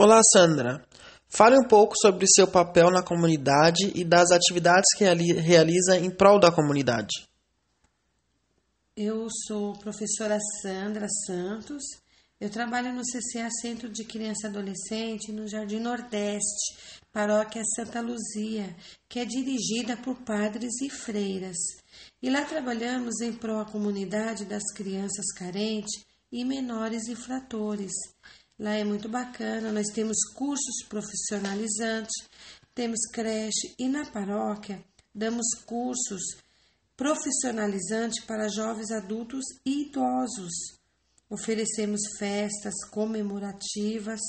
Olá, Sandra. Fale um pouco sobre seu papel na comunidade e das atividades que realiza em prol da comunidade. Eu sou professora Sandra Santos. Eu trabalho no CCA Centro de Criança e Adolescente no Jardim Nordeste, paróquia Santa Luzia, que é dirigida por padres e freiras. E lá trabalhamos em prol da comunidade das crianças carentes e menores infratores. Lá é muito bacana, nós temos cursos profissionalizantes, temos creche e na paróquia damos cursos profissionalizantes para jovens adultos e idosos. Oferecemos festas comemorativas,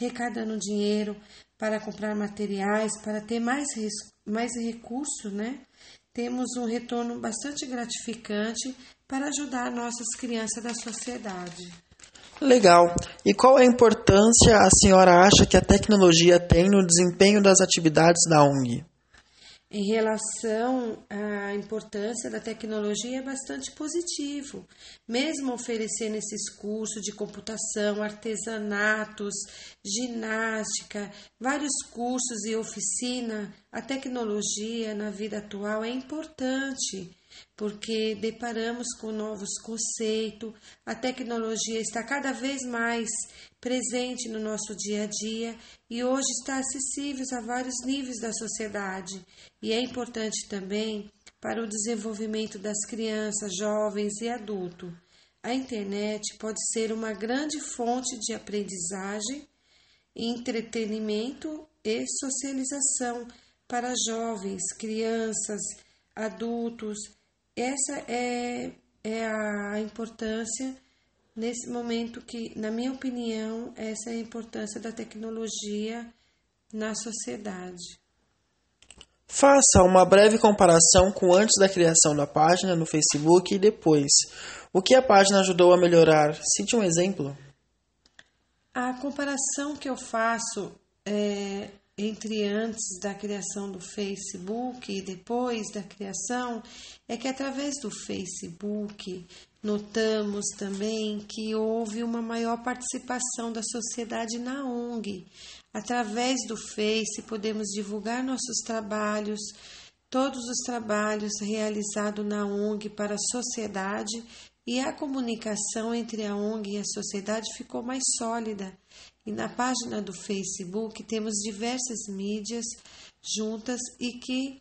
arrecadando dinheiro para comprar materiais, para ter mais, mais recursos, né? Temos um retorno bastante gratificante para ajudar nossas crianças da sociedade. Legal. E qual a importância a senhora acha que a tecnologia tem no desempenho das atividades da ONG? Em relação à importância da tecnologia, é bastante positivo. Mesmo oferecendo esses cursos de computação, artesanatos, ginástica, vários cursos e oficina, a tecnologia na vida atual é importante porque deparamos com novos conceitos, a tecnologia está cada vez mais presente no nosso dia a dia e hoje está acessível a vários níveis da sociedade e é importante também para o desenvolvimento das crianças, jovens e adultos. A internet pode ser uma grande fonte de aprendizagem, entretenimento e socialização para jovens, crianças, adultos essa é, é a importância nesse momento que, na minha opinião, essa é a importância da tecnologia na sociedade. Faça uma breve comparação com antes da criação da página no Facebook e depois. O que a página ajudou a melhorar? Cite um exemplo. A comparação que eu faço é, entre antes da criação do Facebook e depois da criação é que através do Facebook notamos também que houve uma maior participação da sociedade na ONG. Através do Face podemos divulgar nossos trabalhos, todos os trabalhos realizados na ONG para a sociedade e a comunicação entre a ONG e a sociedade ficou mais sólida. E na página do Facebook temos diversas mídias juntas e que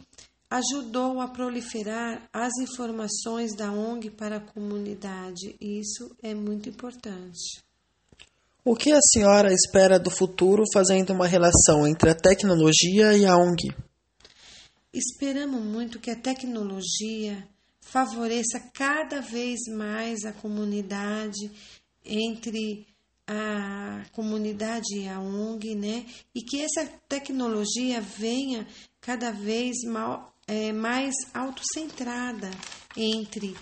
ajudou a proliferar as informações da ONG para a comunidade. Isso é muito importante. O que a senhora espera do futuro fazendo uma relação entre a tecnologia e a ONG? Esperamos muito que a tecnologia favoreça cada vez mais a comunidade entre a comunidade e a ONG, né? E que essa tecnologia venha cada vez mal, é, mais autocentrada entre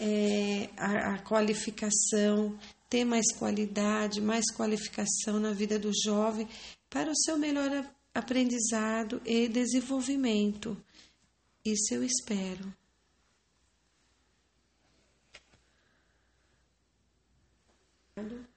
é, a, a qualificação, ter mais qualidade, mais qualificação na vida do jovem para o seu melhor aprendizado e desenvolvimento. Isso eu espero. under